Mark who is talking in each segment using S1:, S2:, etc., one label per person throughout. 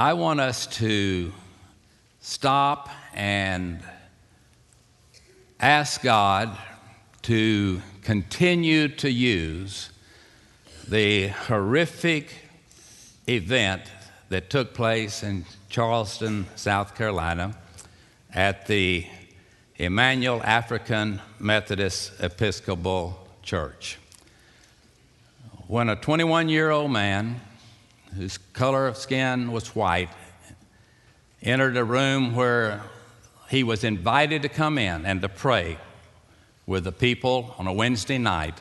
S1: I want us to stop and ask God to continue to use the horrific event that took place in Charleston, South Carolina, at the Emanuel African Methodist Episcopal Church. When a 21 year old man, whose color of skin was white, entered a room where he was invited to come in and to pray with the people on a Wednesday night.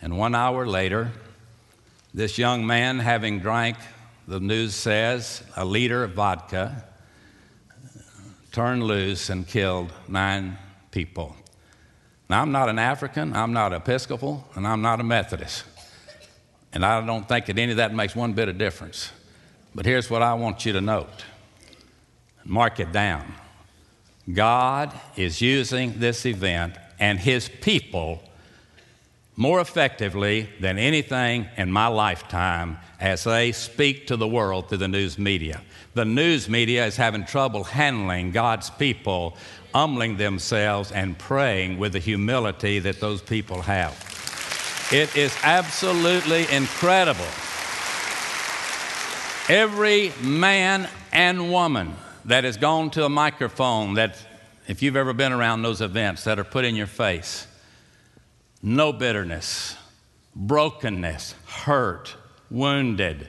S1: And one hour later, this young man, having drank, the news says, a liter of vodka, turned loose and killed nine people. Now, I'm not an African, I'm not Episcopal, and I'm not a Methodist. And I don't think that any of that makes one bit of difference. But here's what I want you to note mark it down. God is using this event and His people more effectively than anything in my lifetime as they speak to the world through the news media. The news media is having trouble handling God's people, humbling themselves and praying with the humility that those people have. It is absolutely incredible. Every man and woman that has gone to a microphone that, if you've ever been around those events that are put in your face, no bitterness, brokenness, hurt, wounded.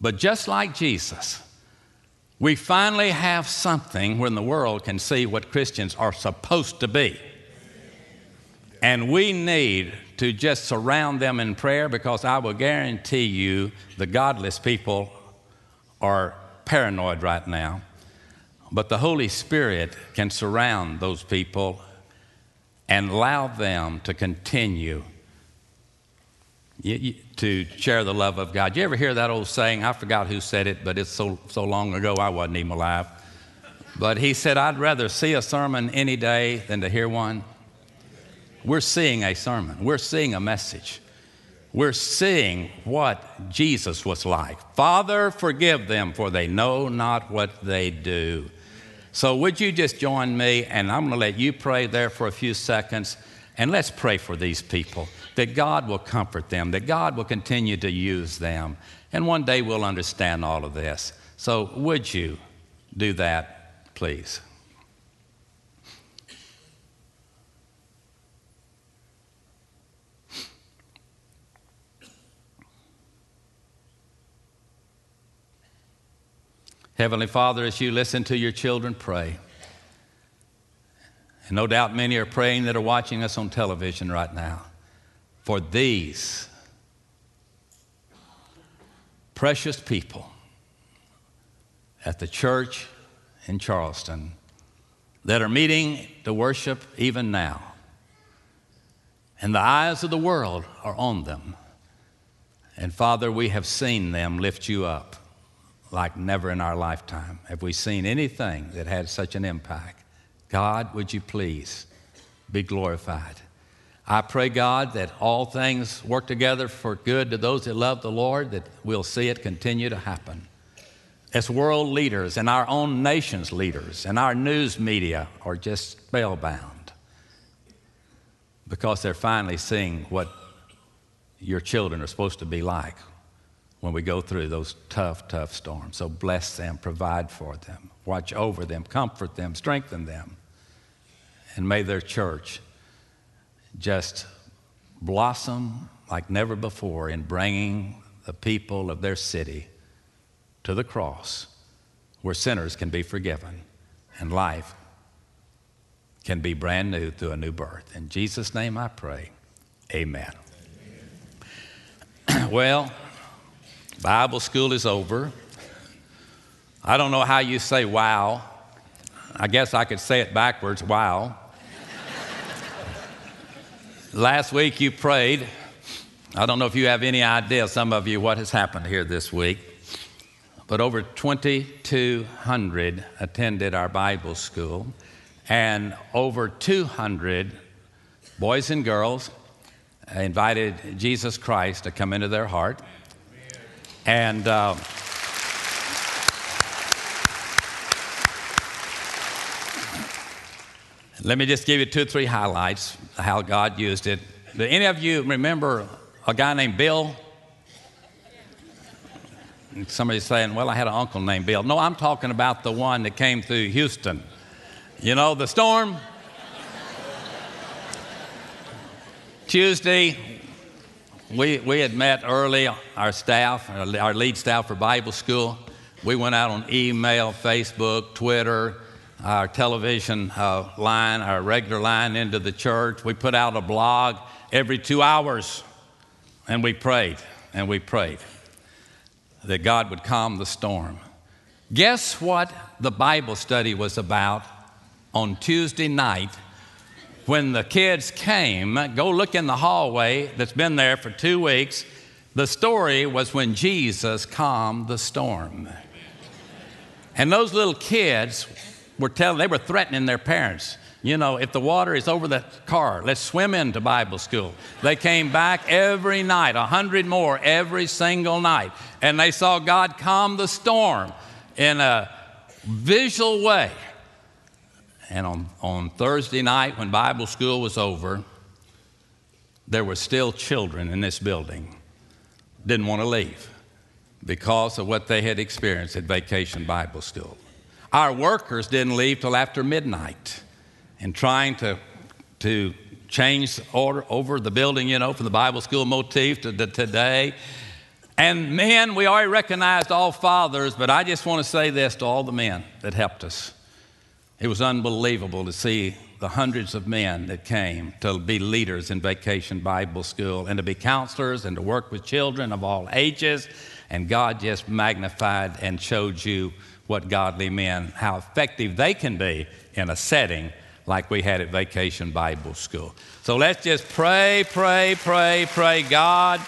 S1: But just like Jesus, we finally have something when the world can see what Christians are supposed to be. And we need to just surround them in prayer because I will guarantee you the godless people are paranoid right now. But the Holy Spirit can surround those people and allow them to continue to share the love of God. You ever hear that old saying? I forgot who said it, but it's so, so long ago I wasn't even alive. But he said, I'd rather see a sermon any day than to hear one. We're seeing a sermon, we're seeing a message. We're seeing what Jesus was like. Father, forgive them, for they know not what they do. So, would you just join me? And I'm going to let you pray there for a few seconds. And let's pray for these people that God will comfort them, that God will continue to use them. And one day we'll understand all of this. So, would you do that, please? Heavenly Father, as you listen to your children pray, and no doubt many are praying that are watching us on television right now, for these precious people at the church in Charleston that are meeting to worship even now. And the eyes of the world are on them. And Father, we have seen them lift you up like never in our lifetime have we seen anything that had such an impact. God, would you please be glorified? I pray, God, that all things work together for good to those that love the Lord, that we'll see it continue to happen. As world leaders and our own nation's leaders and our news media are just spellbound because they're finally seeing what your children are supposed to be like when we go through those tough, tough storms. So bless them, provide for them, watch over them, comfort them, strengthen them. And may their church just blossom like never before in bringing the people of their city to the cross where sinners can be forgiven and life can be brand new through a new birth. In Jesus' name I pray. Amen. Amen. well, Bible school is over. I don't know how you say wow. I guess I could say it backwards wow. Last week you prayed. I don't know if you have any idea, some of you, what has happened here this week. But over 2,200 attended our Bible school, and over 200 boys and girls invited Jesus Christ to come into their heart. And uh, let me just give you two or three highlights how God used it. Do any of you remember a guy named Bill? Somebody's saying, Well, I had an uncle named Bill. No, I'm talking about the one that came through Houston. You know, the storm. Tuesday, we, we had met early, our staff, our lead staff for Bible school. We went out on email, Facebook, Twitter, our television uh, line, our regular line into the church. We put out a blog every two hours, and we prayed and we prayed that God would calm the storm. Guess what the Bible study was about on Tuesday night when the kids came? Go look in the hallway that's been there for two weeks. The story was when Jesus calmed the storm. And those little kids were telling, they were threatening their parents. You know, if the water is over the car, let's swim into Bible school. They came back every night, a hundred more every single night, and they saw God calm the storm in a visual way. And on, on Thursday night, when Bible school was over, there were still children in this building, didn't want to leave because of what they had experienced at Vacation Bible School. Our workers didn't leave till after midnight and trying to, to change order over the building, you know, from the Bible school motif to, to today. And men, we already recognized all fathers, but I just want to say this to all the men that helped us. It was unbelievable to see the hundreds of men that came to be leaders in Vacation Bible School and to be counselors and to work with children of all ages. And God just magnified and showed you what godly men, how effective they can be in a setting like we had at Vacation Bible School. So let's just pray, pray, pray, pray. God,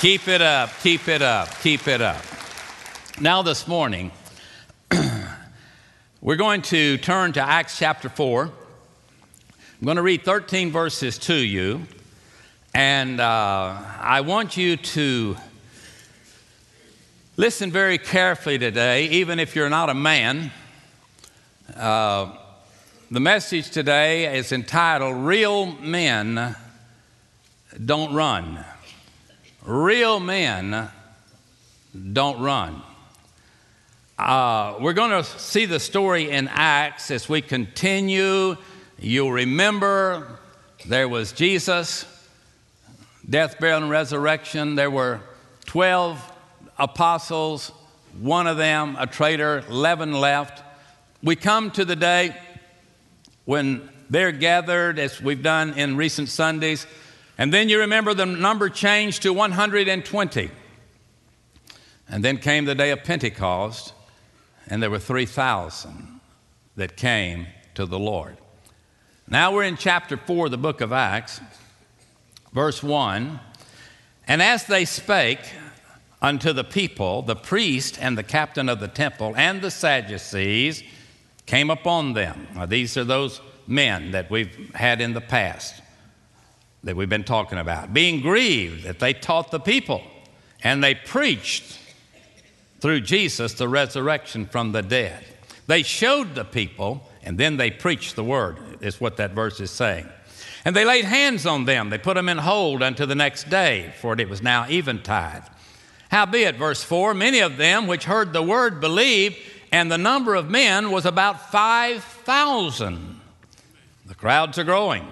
S1: keep it up, keep it up, keep it up. Now, this morning, we're going to turn to Acts chapter 4. I'm going to read 13 verses to you, and uh, I want you to listen very carefully today, even if you're not a man. Uh, the message today is entitled Real Men Don't Run. Real men don't run. Uh, we're going to see the story in Acts as we continue. You'll remember there was Jesus, death, burial, and resurrection. There were 12 apostles, one of them a traitor, 11 left. We come to the day when they're gathered, as we've done in recent Sundays. And then you remember the number changed to 120. And then came the day of Pentecost, and there were 3,000 that came to the Lord. Now we're in chapter 4 of the book of Acts, verse 1. And as they spake unto the people, the priest and the captain of the temple and the Sadducees, came upon them. Now, these are those men that we've had in the past that we've been talking about, being grieved that they taught the people and they preached through Jesus the resurrection from the dead. They showed the people and then they preached the word, is what that verse is saying. And they laid hands on them. They put them in hold until the next day, for it was now eventide. Howbeit, verse 4 many of them which heard the word believed, and the number of men was about 5,000. The crowds are growing.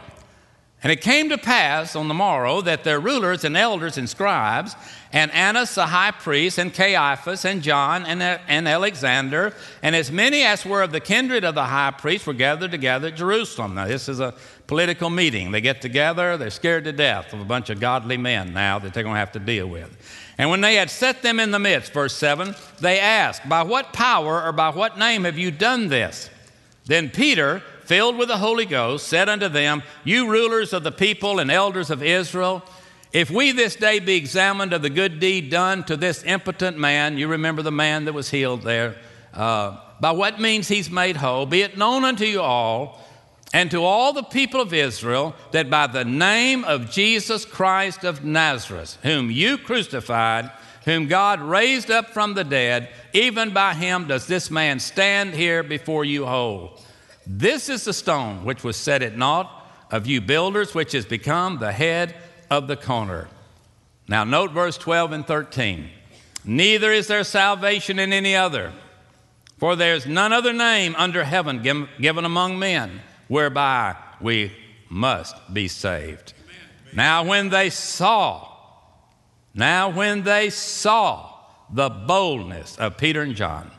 S1: And it came to pass on the morrow that their rulers and elders and scribes, and Annas the high priest, and Caiaphas, and John, and, uh, and Alexander, and as many as were of the kindred of the high priest were gathered together at Jerusalem. Now, this is a political meeting. They get together, they're scared to death of a bunch of godly men now that they're going to have to deal with. And when they had set them in the midst, verse 7, they asked, By what power or by what name have you done this? Then Peter, filled with the Holy Ghost, said unto them, You rulers of the people and elders of Israel, if we this day be examined of the good deed done to this impotent man, you remember the man that was healed there, uh, by what means he's made whole, be it known unto you all and to all the people of Israel that by the name of Jesus Christ of Nazareth, whom you crucified, whom God raised up from the dead, even by him does this man stand here before you whole. This is the stone which was set at naught of you builders, which has become the head of the corner. Now, note verse 12 and 13. Neither is there salvation in any other, for there's none other name under heaven given among men whereby we must be saved. Now, when they saw, now when they saw the boldness of Peter and John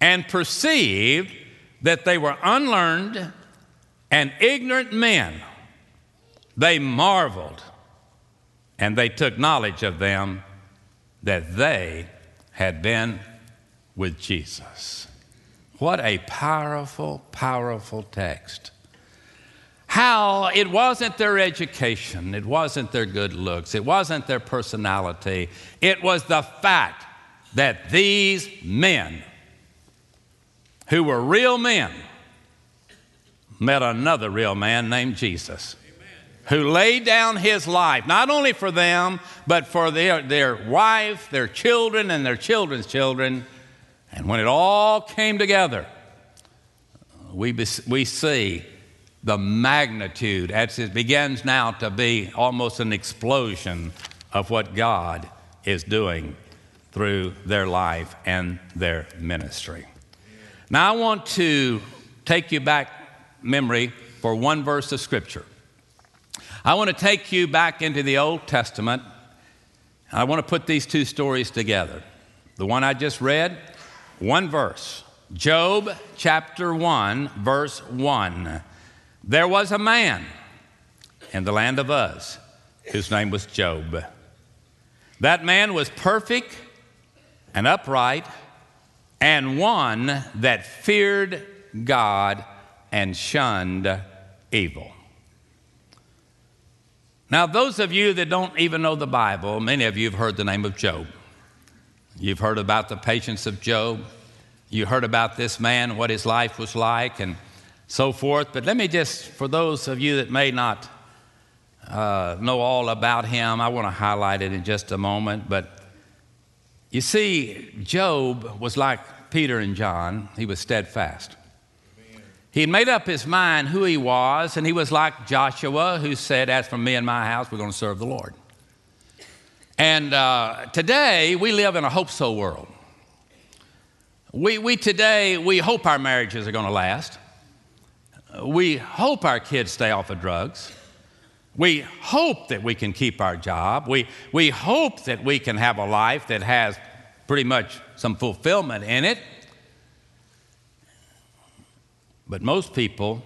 S1: and perceived that they were unlearned and ignorant men, they marveled and they took knowledge of them that they had been with Jesus. What a powerful, powerful text. How it wasn't their education, it wasn't their good looks, it wasn't their personality, it was the fact that these men, who were real men, met another real man named Jesus who laid down his life, not only for them, but for their, their wife, their children, and their children's children. And when it all came together, we, we see the magnitude as it begins now to be almost an explosion of what God is doing through their life and their ministry. Now, I want to take you back memory for one verse of Scripture. I want to take you back into the Old Testament. I want to put these two stories together. The one I just read, one verse. Job chapter 1, verse 1. There was a man in the land of Uz whose name was Job. That man was perfect and upright and one that feared God and shunned evil. Now, those of you that don't even know the Bible, many of you have heard the name of Job. You've heard about the patience of Job. You heard about this man, what his life was like, and so forth. But let me just, for those of you that may not uh, know all about him, I want to highlight it in just a moment. But you see, Job was like Peter and John, he was steadfast. He had made up his mind who he was, and he was like Joshua, who said, As for me and my house, we're going to serve the Lord. And uh, today, we live in a hope so world. We, we today, we hope our marriages are going to last. We hope our kids stay off of drugs. We hope that we can keep our job. We, we hope that we can have a life that has pretty much some fulfillment in it. But most people,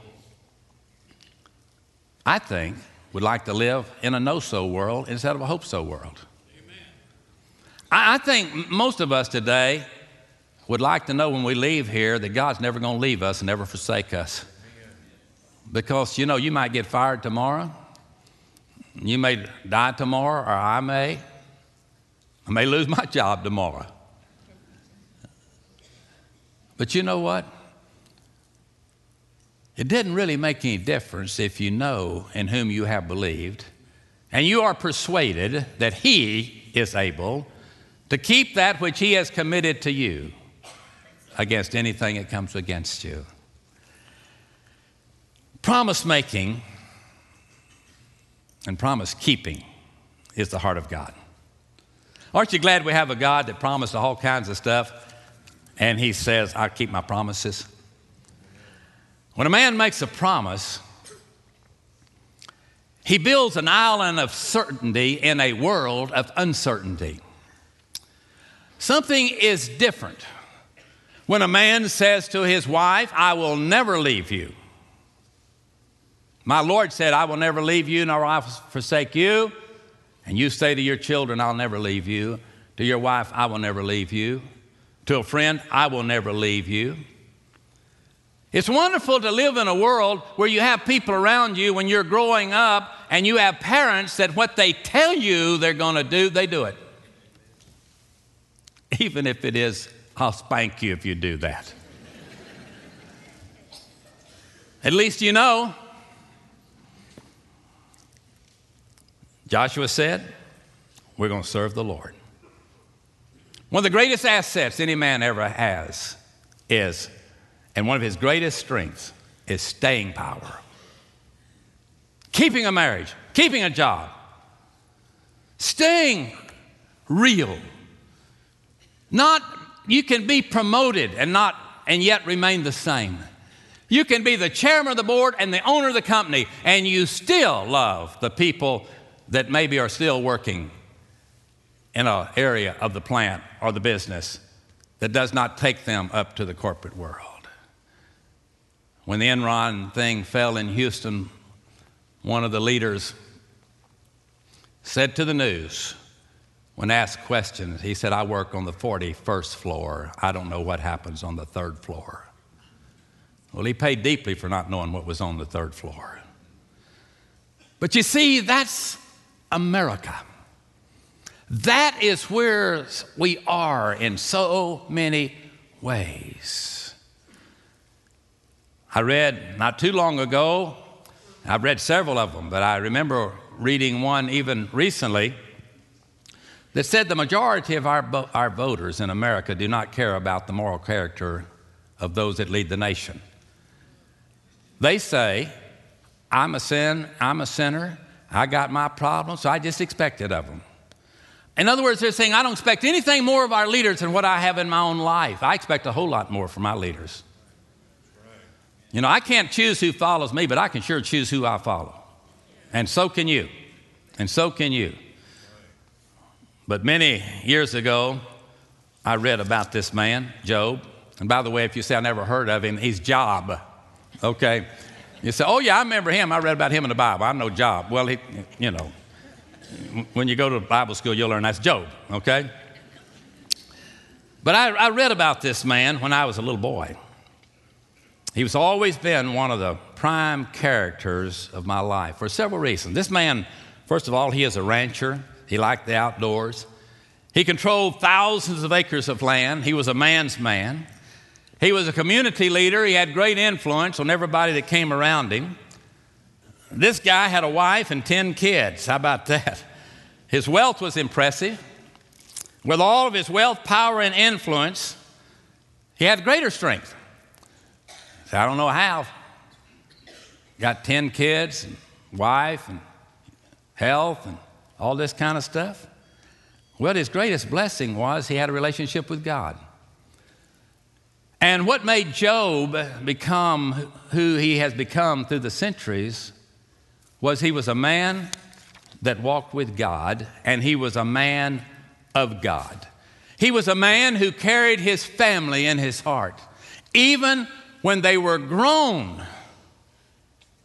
S1: I think, would like to live in a no so world instead of a hope so world. I, I think most of us today would like to know when we leave here that God's never going to leave us and never forsake us. Because, you know, you might get fired tomorrow. You may die tomorrow, or I may. I may lose my job tomorrow. But you know what? It doesn't really make any difference if you know in whom you have believed and you are persuaded that He is able to keep that which He has committed to you against anything that comes against you. Promise making and promise keeping is the heart of God. Aren't you glad we have a God that promised all kinds of stuff and He says, I'll keep my promises? When a man makes a promise, he builds an island of certainty in a world of uncertainty. Something is different when a man says to his wife, I will never leave you. My Lord said, I will never leave you nor I will forsake you. And you say to your children, I'll never leave you. To your wife, I will never leave you. To a friend, I will never leave you. It's wonderful to live in a world where you have people around you when you're growing up and you have parents that what they tell you they're going to do, they do it. Even if it is, I'll spank you if you do that. At least you know. Joshua said, We're going to serve the Lord. One of the greatest assets any man ever has is and one of his greatest strengths is staying power. Keeping a marriage, keeping a job, staying real. Not you can be promoted and not and yet remain the same. You can be the chairman of the board and the owner of the company, and you still love the people that maybe are still working in an area of the plant or the business that does not take them up to the corporate world. When the Enron thing fell in Houston, one of the leaders said to the news, when asked questions, he said, I work on the 41st floor. I don't know what happens on the third floor. Well, he paid deeply for not knowing what was on the third floor. But you see, that's America. That is where we are in so many ways. I read not too long ago, I've read several of them, but I remember reading one even recently that said the majority of our, our voters in America do not care about the moral character of those that lead the nation. They say, I'm a sin, I'm a sinner, I got my problems, so I just expect it of them. In other words, they're saying, I don't expect anything more of our leaders than what I have in my own life. I expect a whole lot more from my leaders. You know, I can't choose who follows me, but I can sure choose who I follow. And so can you. And so can you. But many years ago, I read about this man, Job. And by the way, if you say I never heard of him, he's Job. Okay? You say, oh, yeah, I remember him. I read about him in the Bible. I know Job. Well, he, you know, when you go to Bible school, you'll learn that's Job, okay? But I, I read about this man when I was a little boy. He was always been one of the prime characters of my life for several reasons. This man, first of all, he is a rancher. He liked the outdoors. He controlled thousands of acres of land. He was a man's man. He was a community leader. He had great influence on everybody that came around him. This guy had a wife and 10 kids. How about that? His wealth was impressive. With all of his wealth, power, and influence, he had greater strength. So I don't know how. Got 10 kids, and wife, and health, and all this kind of stuff? Well, his greatest blessing was he had a relationship with God. And what made Job become who he has become through the centuries was he was a man that walked with God, and he was a man of God. He was a man who carried his family in his heart. Even when they were grown,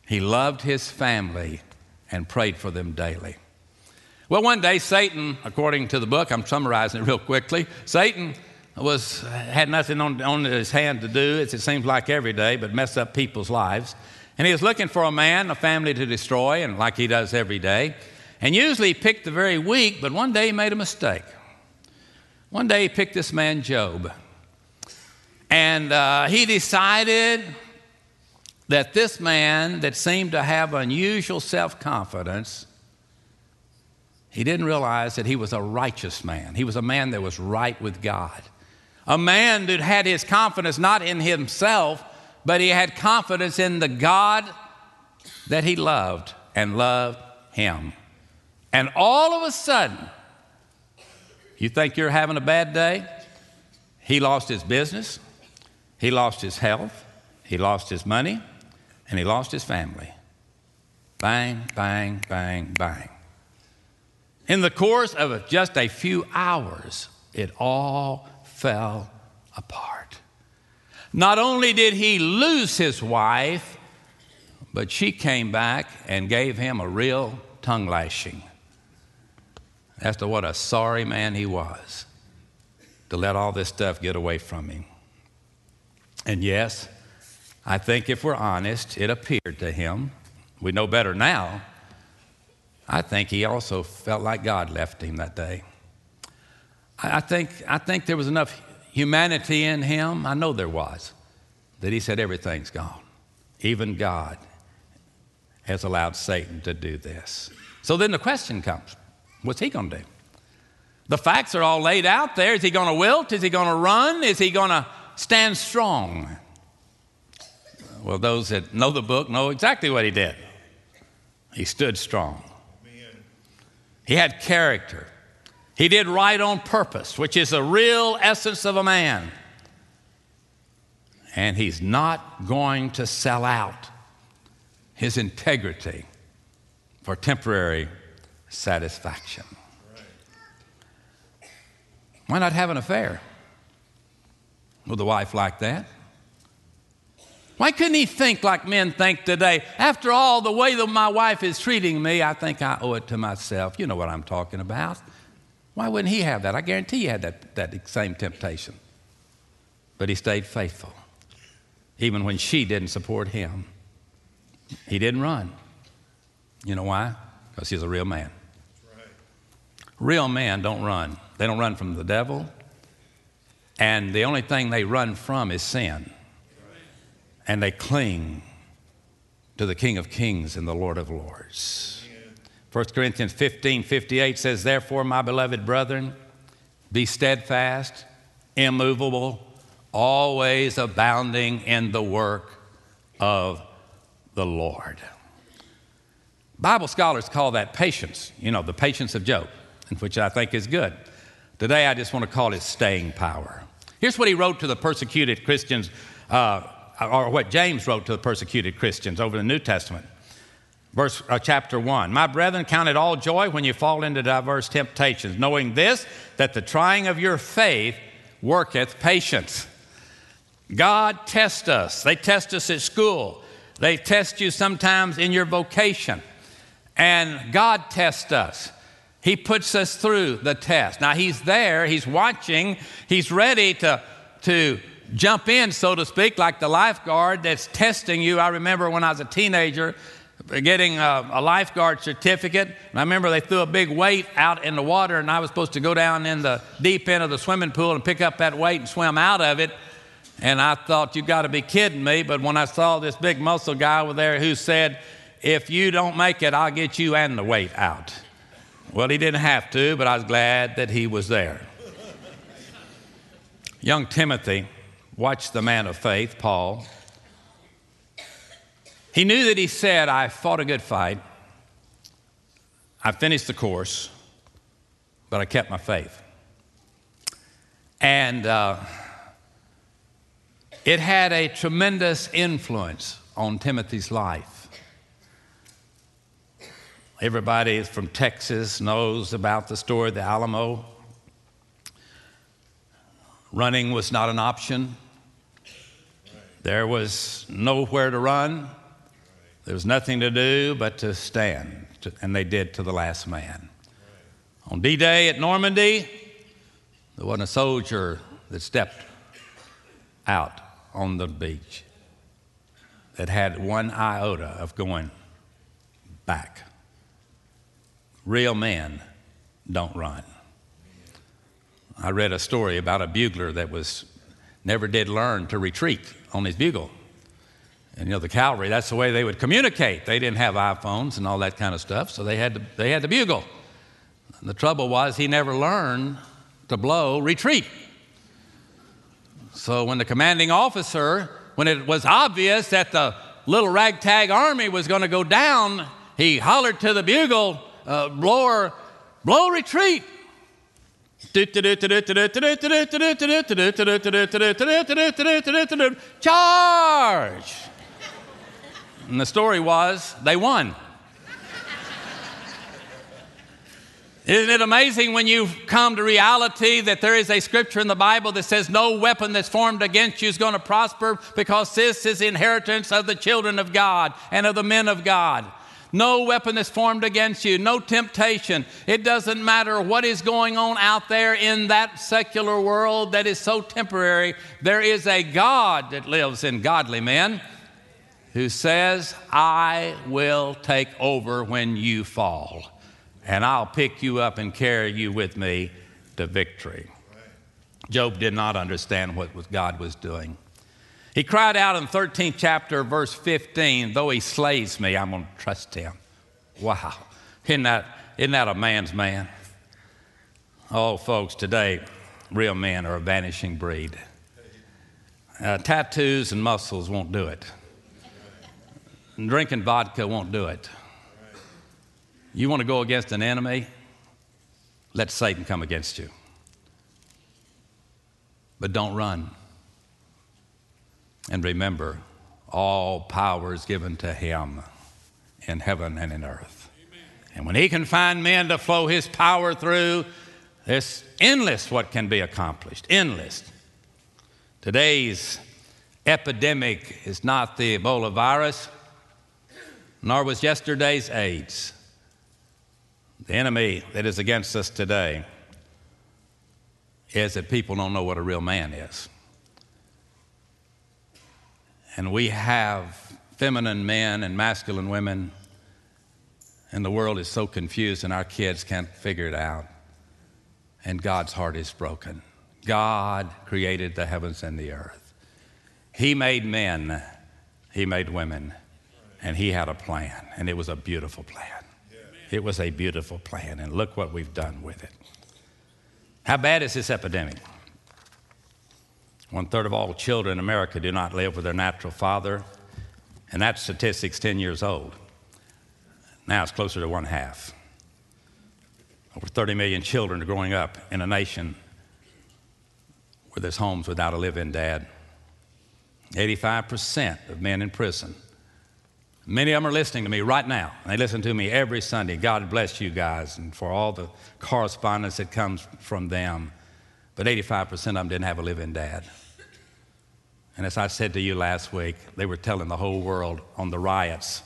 S1: he loved his family and prayed for them daily. Well, one day, Satan, according to the book, I'm summarizing it real quickly, Satan was, had nothing on, on his hand to do, as it seems like every day, but mess up people's lives. And he was looking for a man, a family to destroy, and like he does every day. And usually he picked the very weak, but one day he made a mistake. One day he picked this man, Job. And uh, he decided that this man that seemed to have unusual self confidence he didn't realize that he was a righteous man. He was a man that was right with God. A man that had his confidence not in himself, but he had confidence in the God that he loved and loved him. And all of a sudden, you think you're having a bad day? He lost his business, he lost his health, he lost his money, and he lost his family. Bang, bang, bang, bang. In the course of just a few hours, it all fell apart. Not only did he lose his wife, but she came back and gave him a real tongue lashing as to what a sorry man he was to let all this stuff get away from him. And yes, I think if we're honest, it appeared to him, we know better now, I think he also felt like God left him that day. I think, I think there was enough humanity in him, I know there was, that he said, Everything's gone. Even God has allowed Satan to do this. So then the question comes what's he going to do? The facts are all laid out there. Is he going to wilt? Is he going to run? Is he going to stand strong? Well, those that know the book know exactly what he did. He stood strong. He had character. He did right on purpose, which is the real essence of a man. And he's not going to sell out his integrity for temporary satisfaction. Why not have an affair with a wife like that? Why couldn't he think like men think today? After all, the way that my wife is treating me, I think I owe it to myself. You know what I'm talking about. Why wouldn't he have that? I guarantee you had that, that same temptation. But he stayed faithful, even when she didn't support him. He didn't run. You know why? Because he's a real man. Right. Real men don't run. They don't run from the devil. And the only thing they run from is sin and they cling to the King of Kings and the Lord of Lords. 1 Corinthians 15 58 says, Therefore, my beloved brethren, be steadfast, immovable, always abounding in the work of the Lord. Bible scholars call that patience, you know, the patience of Job, which I think is good. Today, I just want to call it staying power. Here's what he wrote to the persecuted Christians uh, or what James wrote to the persecuted Christians over the New Testament. Verse, uh, chapter 1 My brethren, count it all joy when you fall into diverse temptations, knowing this, that the trying of your faith worketh patience. God tests us. They test us at school, they test you sometimes in your vocation. And God tests us. He puts us through the test. Now, He's there, He's watching, He's ready to, to jump in, so to speak, like the lifeguard that's testing you. I remember when I was a teenager getting a, a, lifeguard certificate. And I remember they threw a big weight out in the water, and I was supposed to go down in the deep end of the swimming pool and pick up that weight and swim out of it. And I thought, you got to be kidding me. But when I saw this big muscle guy over there who said, if you don't make it, I'll get you and the weight out. Well, he didn't have to, but I was glad that he was there. Young Timothy Watch the man of faith, Paul. He knew that he said, I fought a good fight. I finished the course, but I kept my faith. And uh, it had a tremendous influence on Timothy's life. Everybody from Texas knows about the story of the Alamo. Running was not an option. There was nowhere to run. There was nothing to do but to stand, and they did to the last man. On D Day at Normandy, there wasn't a soldier that stepped out on the beach that had one iota of going back. Real men don't run. I read a story about a bugler that was never did learn to retreat on his bugle. And you know, the cavalry, that's the way they would communicate. They didn't have iPhones and all that kind of stuff, so they had to, they had to bugle. And the trouble was, he never learned to blow retreat. So when the commanding officer, when it was obvious that the little ragtag army was going to go down, he hollered to the bugle uh, blower, blow retreat. Charge! And the story was they won. Isn't it amazing when you come to reality that there is a scripture in the Bible that says, No weapon that's formed against you is going to prosper because this is the inheritance of the children of God and of the men of God? No weapon is formed against you, no temptation. It doesn't matter what is going on out there in that secular world that is so temporary. There is a God that lives in godly men who says, I will take over when you fall, and I'll pick you up and carry you with me to victory. Job did not understand what God was doing. He cried out in 13th chapter, verse 15, though he slays me, I'm going to trust him. Wow. Isn't that, isn't that a man's man? Oh, folks, today, real men are a vanishing breed. Uh, tattoos and muscles won't do it. Drinking vodka won't do it. You want to go against an enemy? Let Satan come against you. But don't run. And remember, all power is given to him in heaven and in earth. Amen. And when he can find men to flow his power through, it's endless what can be accomplished. Endless. Today's epidemic is not the Ebola virus, nor was yesterday's AIDS. The enemy that is against us today is that people don't know what a real man is. And we have feminine men and masculine women, and the world is so confused, and our kids can't figure it out. And God's heart is broken. God created the heavens and the earth. He made men, He made women, and He had a plan, and it was a beautiful plan. It was a beautiful plan, and look what we've done with it. How bad is this epidemic? One third of all children in America do not live with their natural father, and that statistic's 10 years old. Now it's closer to one half. Over 30 million children are growing up in a nation where there's homes without a live in dad. 85% of men in prison. Many of them are listening to me right now. They listen to me every Sunday. God bless you guys and for all the correspondence that comes from them. But 85% of them didn't have a living dad. And as I said to you last week, they were telling the whole world on the riots.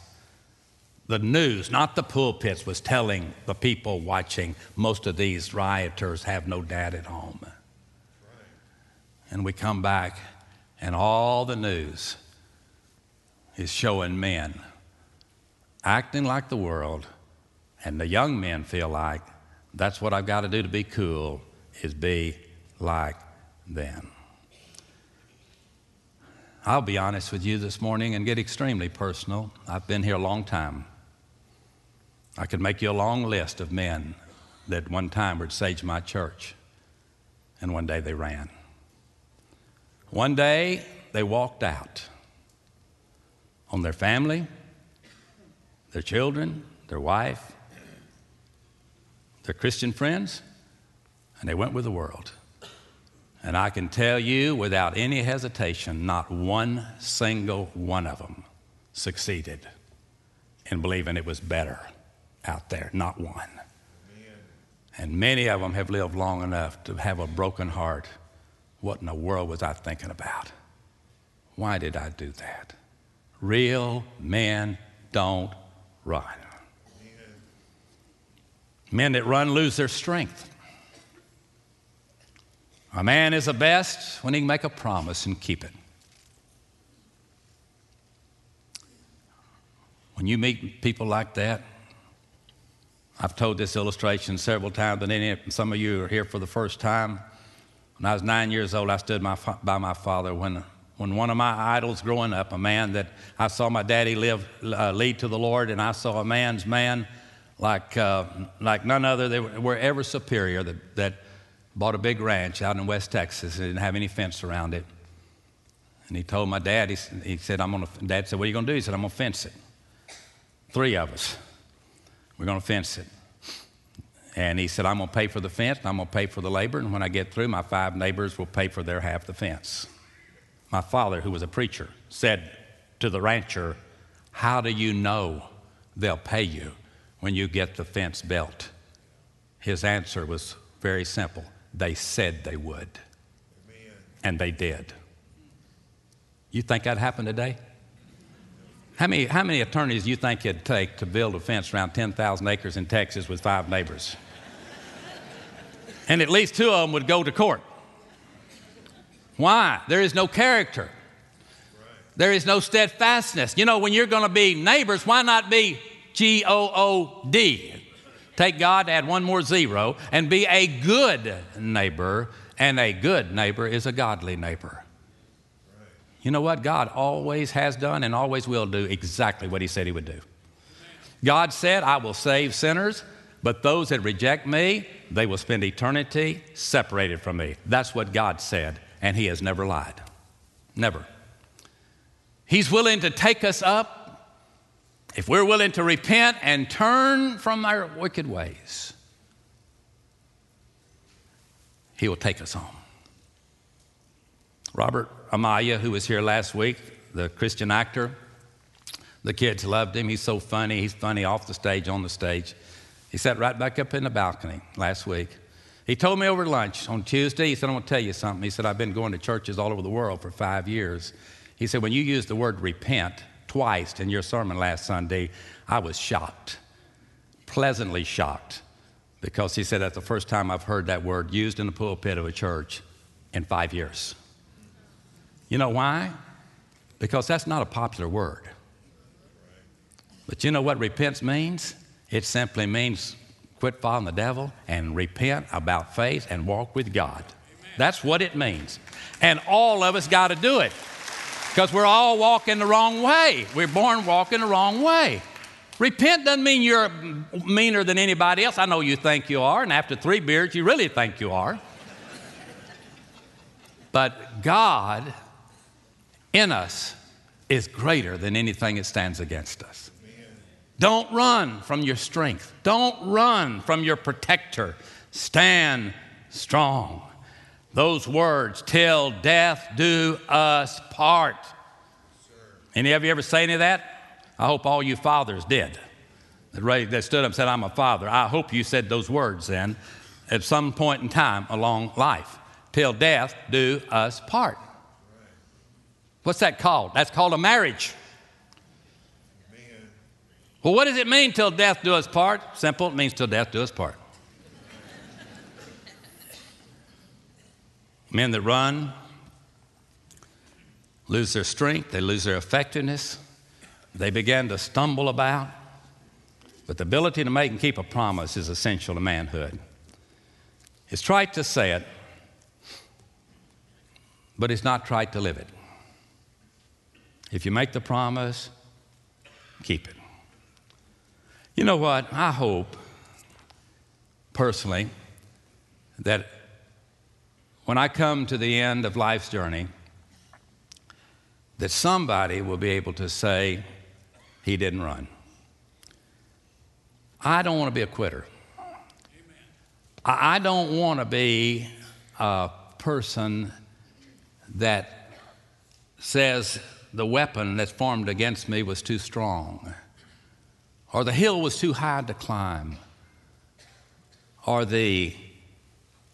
S1: The news, not the pulpits, was telling the people watching most of these rioters have no dad at home. And we come back, and all the news is showing men acting like the world, and the young men feel like that's what I've got to do to be cool, is be like them. I'll be honest with you this morning and get extremely personal. I've been here a long time. I could make you a long list of men that one time were at Sagemont church, and one day they ran. One day they walked out on their family, their children, their wife, their Christian friends, and they went with the world. And I can tell you without any hesitation, not one single one of them succeeded in believing it was better out there. Not one. And many of them have lived long enough to have a broken heart. What in the world was I thinking about? Why did I do that? Real men don't run. Men that run lose their strength. A man is the best when he can make a promise and keep it. When you meet people like that, I've told this illustration several times, any, some of you are here for the first time. When I was nine years old, I stood my, by my father when, when one of my idols growing up, a man that I saw my daddy live, uh, lead to the Lord, and I saw a man's man like, uh, like none other. They were ever superior that, that bought a big ranch out in West Texas. It didn't have any fence around it. And he told my dad, he, he said, I'm to, dad said, what are you to do? He said, I'm to fence it. Three of us. We're to fence it. And he said, I'm to pay for the fence, and I'm to pay for the labor, and when I get through, my five neighbors will pay for their half the fence. My father, who was a preacher, said to the rancher, How do you know they'll pay you when you get the fence built? His answer was very simple they said they would. Amen. And they did. You think that happened today? How many, how many attorneys do you think it'd take to build a fence around 10,000 acres in Texas with five neighbors? and at least two of them would go to court. Why? There is no character. There is no steadfastness. You know, when you're going to be neighbors, why not be G O O D? Take God, add one more zero, and be a good neighbor. And a good neighbor is a godly neighbor. You know what? God always has done and always will do exactly what He said He would do. God said, I will save sinners, but those that reject me, they will spend eternity separated from me. That's what God said, and He has never lied. Never. He's willing to take us up if we're willing to repent and turn from our wicked ways, He will take us home. Robert Amaya, who was here last week, the Christian actor, the kids loved him. He's so funny. He's funny off the stage, on the stage. He sat right back up in the balcony last week. He told me over lunch on Tuesday, he said, I'm going to tell you something. He said, I've been going to churches all over the world for five years. He said, when you used the word repent twice in your sermon last Sunday, I was shocked, pleasantly shocked, because he said that's the first time I've heard that word used in the pulpit of a church in five years. You know why? Because that's not a popular word. But you know what repent means? It simply means quit following the devil and repent about faith and walk with God. That's what it means. And all of us got to do it because we're all walking the wrong way. We're born walking the wrong way. Repent doesn't mean you're meaner than anybody else. I know you think you are, and after three beers, you really think you are. But God in us is greater than anything that stands against us. Don't run from your strength. Don't run from your protector. Stand strong. Those words, till death do us part. Any of you ever say any of that? I hope all you fathers did. That stood up and said, I'm a father. I hope you said those words then at some point in time along life. Till death do us part. What's that called? That's called a marriage. Well, what does it mean till death do us part? Simple, it means till death do us part. Men that run lose their strength, they lose their effectiveness, they begin to stumble about. But the ability to make and keep a promise is essential to manhood. It's trite to say it, but it's not trite to live it. If you make the promise, keep it. You know what? I hope personally that when I come to the end of life's journey, that somebody will be able to say, he didn't run. I don't want to be a quitter. I don't want to be a person that says the weapon that's formed against me was too strong or the hill was too high to climb, or the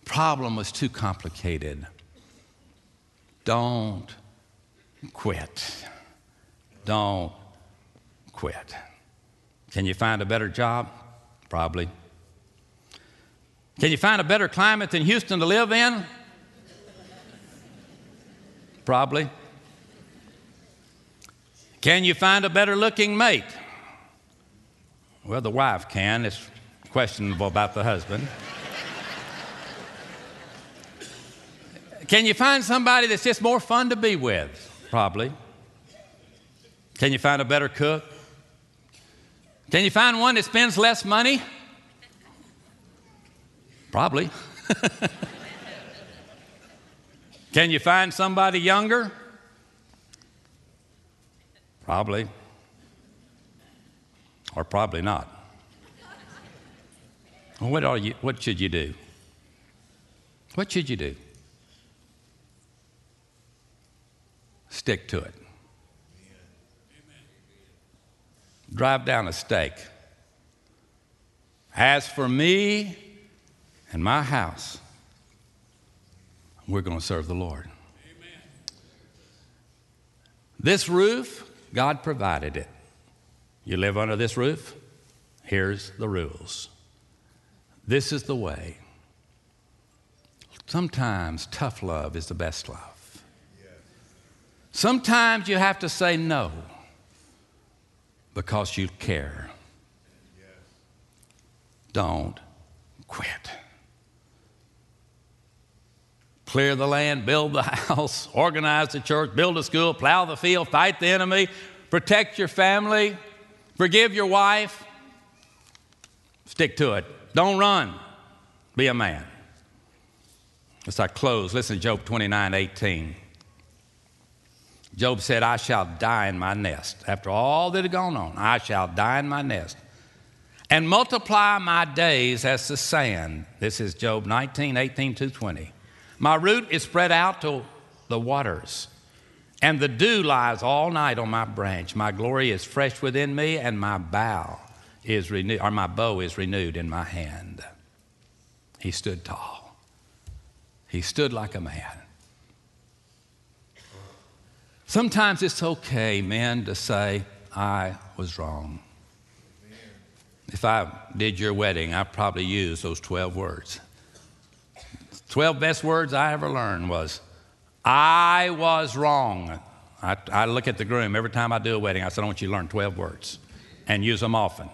S1: problem was too complicated. Don't quit. Don't quit. Can you find a better job? Probably. Can you find a better climate than Houston to live in? Probably. Can you find a better looking mate? Well, the wife can. It's questionable about the husband. can you find somebody that's just more fun to be with? Probably. Can you find a better cook? Can you find one that spends less money? Probably. Can you find somebody younger? Probably or probably not. What, are you, what should you do? What should you do? Stick to it. Drive down a stake. As for me and my house, we're going to serve the Lord. Amen. This roof, God provided it. You live under this roof? Here's the rules. This is the way. Sometimes tough love is the best love. Sometimes you have to say no because you care. Don't quit. Clear the land, build the house, organize the church, build a school, plow the field, fight the enemy, protect your family, Forgive your wife. Stick to it. Don't run. Be a man. As I close, listen to Job 29 18. Job said, I shall die in my nest. After all that had gone on, I shall die in my nest and multiply my days as the sand. This is Job 19, 18 to 20. My root is spread out to the waters, and the dew lies all night on my branch. My glory is fresh within me, and my bow is renewed, or my bow is renewed in my hand. He stood tall. He stood like a man. Sometimes it's okay, men, to say, I was wrong. If I did your wedding, I probably use those 12 words. 12 best words I ever learned was, I was wrong. I, I, look at the groom every time I do a wedding. I said, I want you to learn 12 words and use them often.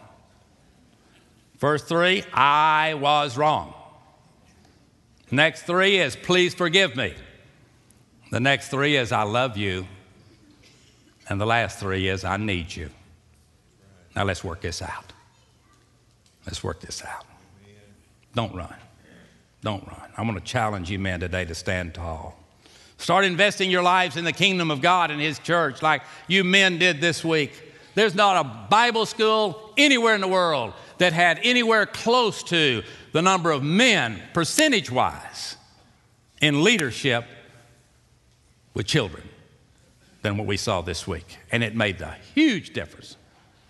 S1: First three, I was wrong. Next three is, please forgive me. The next three is, I love you. And the last three is, I need you. Now let's work this out. Let's work this out. Don't run. Don't run. I'm going to challenge you, men, today to stand tall. Start investing your lives in the kingdom of God and His church like you men did this week. There's not a Bible school anywhere in the world that had anywhere close to the number of men, percentage wise, in leadership with children than what we saw this week. And it made a huge difference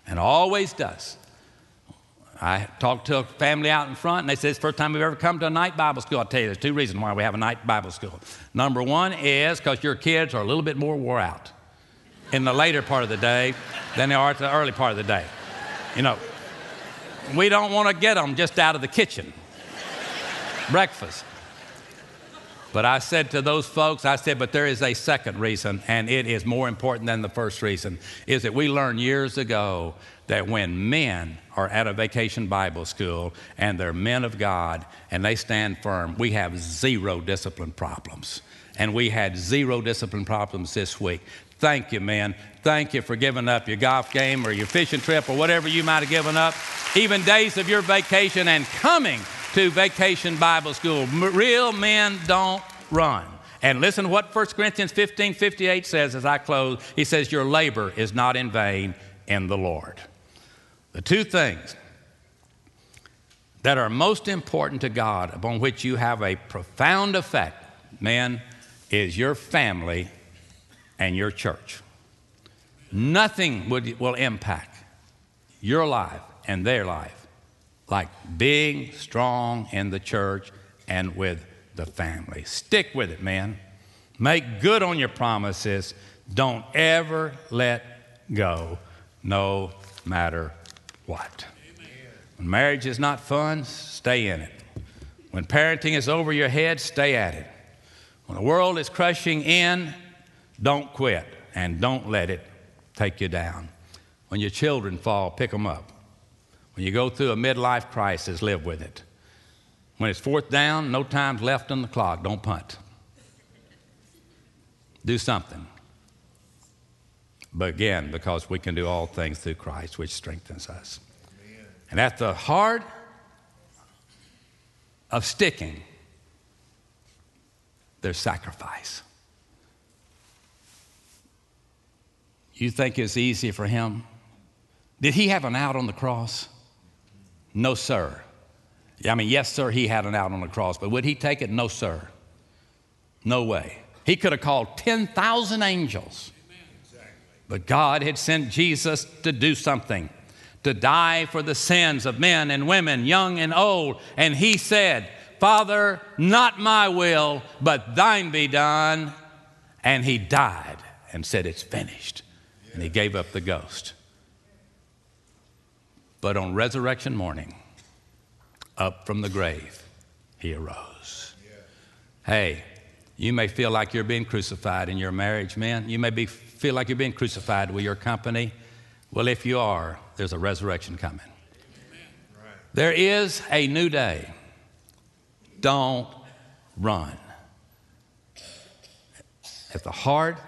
S1: and always does. I talked to a family out in front, and they said it's the first time we've ever come to a night Bible school. I'll tell you, there's two reasons why we have a night Bible school. Number one is because your kids are a little bit more wore out in the later part of the day than they are at the early part of the day. You know, we don't want to get them just out of the kitchen. Breakfast. But I said to those folks, I said, but there is a second reason, and it is more important than the first reason, is that we learned years ago that when men are at a vacation Bible school and they're men of God and they stand firm, we have zero discipline problems. And we had zero discipline problems this week. Thank you, man. Thank you for giving up your golf game or your fishing trip or whatever you might have given up, even days of your vacation and coming to vacation Bible school. Real men don't run. And listen to what 1 Corinthians 15 58 says as I close. He says, Your labor is not in vain in the Lord. The two things that are most important to God, upon which you have a profound effect, man, is your family and your church. Nothing would, will impact your life and their life like being strong in the church and with the family. Stick with it, man. Make good on your promises. Don't ever let go, no matter what. When marriage is not fun, stay in it. When parenting is over your head, stay at it. When the world is crushing in, don't quit and don't let it take you down. When your children fall, pick them up. When you go through a midlife crisis, live with it. When it's fourth down, no time's left on the clock, don't punt. Do something. But again, because we can do all things through Christ, which strengthens us. Amen. And at the heart of sticking, there's sacrifice. You think it's easy for him? Did he have an out on the cross? No, sir. I mean, yes, sir, he had an out on the cross, but would he take it? No, sir. No way. He could have called 10,000 angels. But God had sent Jesus to do something, to die for the sins of men and women, young and old. And he said, Father, not my will, but thine be done. And he died and said, It's finished. And he gave up the ghost. But on resurrection morning, up from the grave, he arose. Hey, you may feel like you're being crucified in your marriage, man. You may be, feel like you're being crucified with your company. Well, if you are, there's a resurrection coming. There is a new day. Don't run. At the heart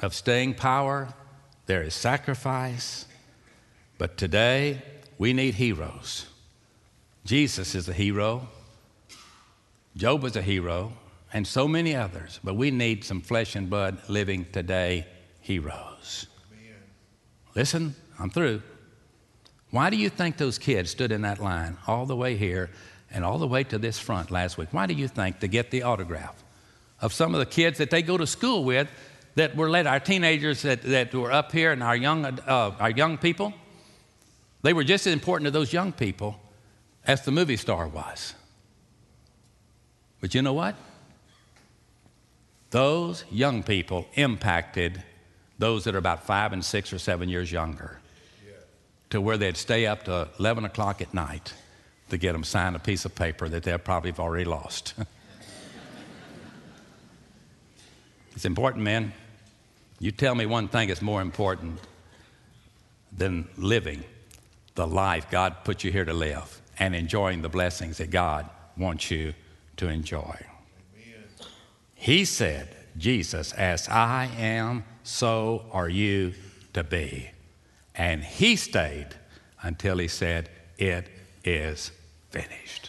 S1: of staying power, there is sacrifice, but today, we need heroes. Jesus is a hero. Job was a hero. And so many others, but we need some flesh and blood living today heroes. Listen, I'm through. Why do you think those kids stood in that line all the way here and all the way to this front last week? Why do you think to get the autograph of some of the kids that they go to school with that were led, our teenagers that, that were up here and our young, uh, our young people? They were just as important to those young people as the movie star was. But you know what? Those young people impacted those that are about five and six or seven years younger to where they'd stay up to 11 o'clock at night to get them sign a piece of paper that they'll probably have already lost. it's important, man. You tell me one thing is more important than living the life God put you here to live and enjoying the blessings that God wants you to enjoy. He said, Jesus, as I am, so are you to be. And he stayed until he said, It is finished.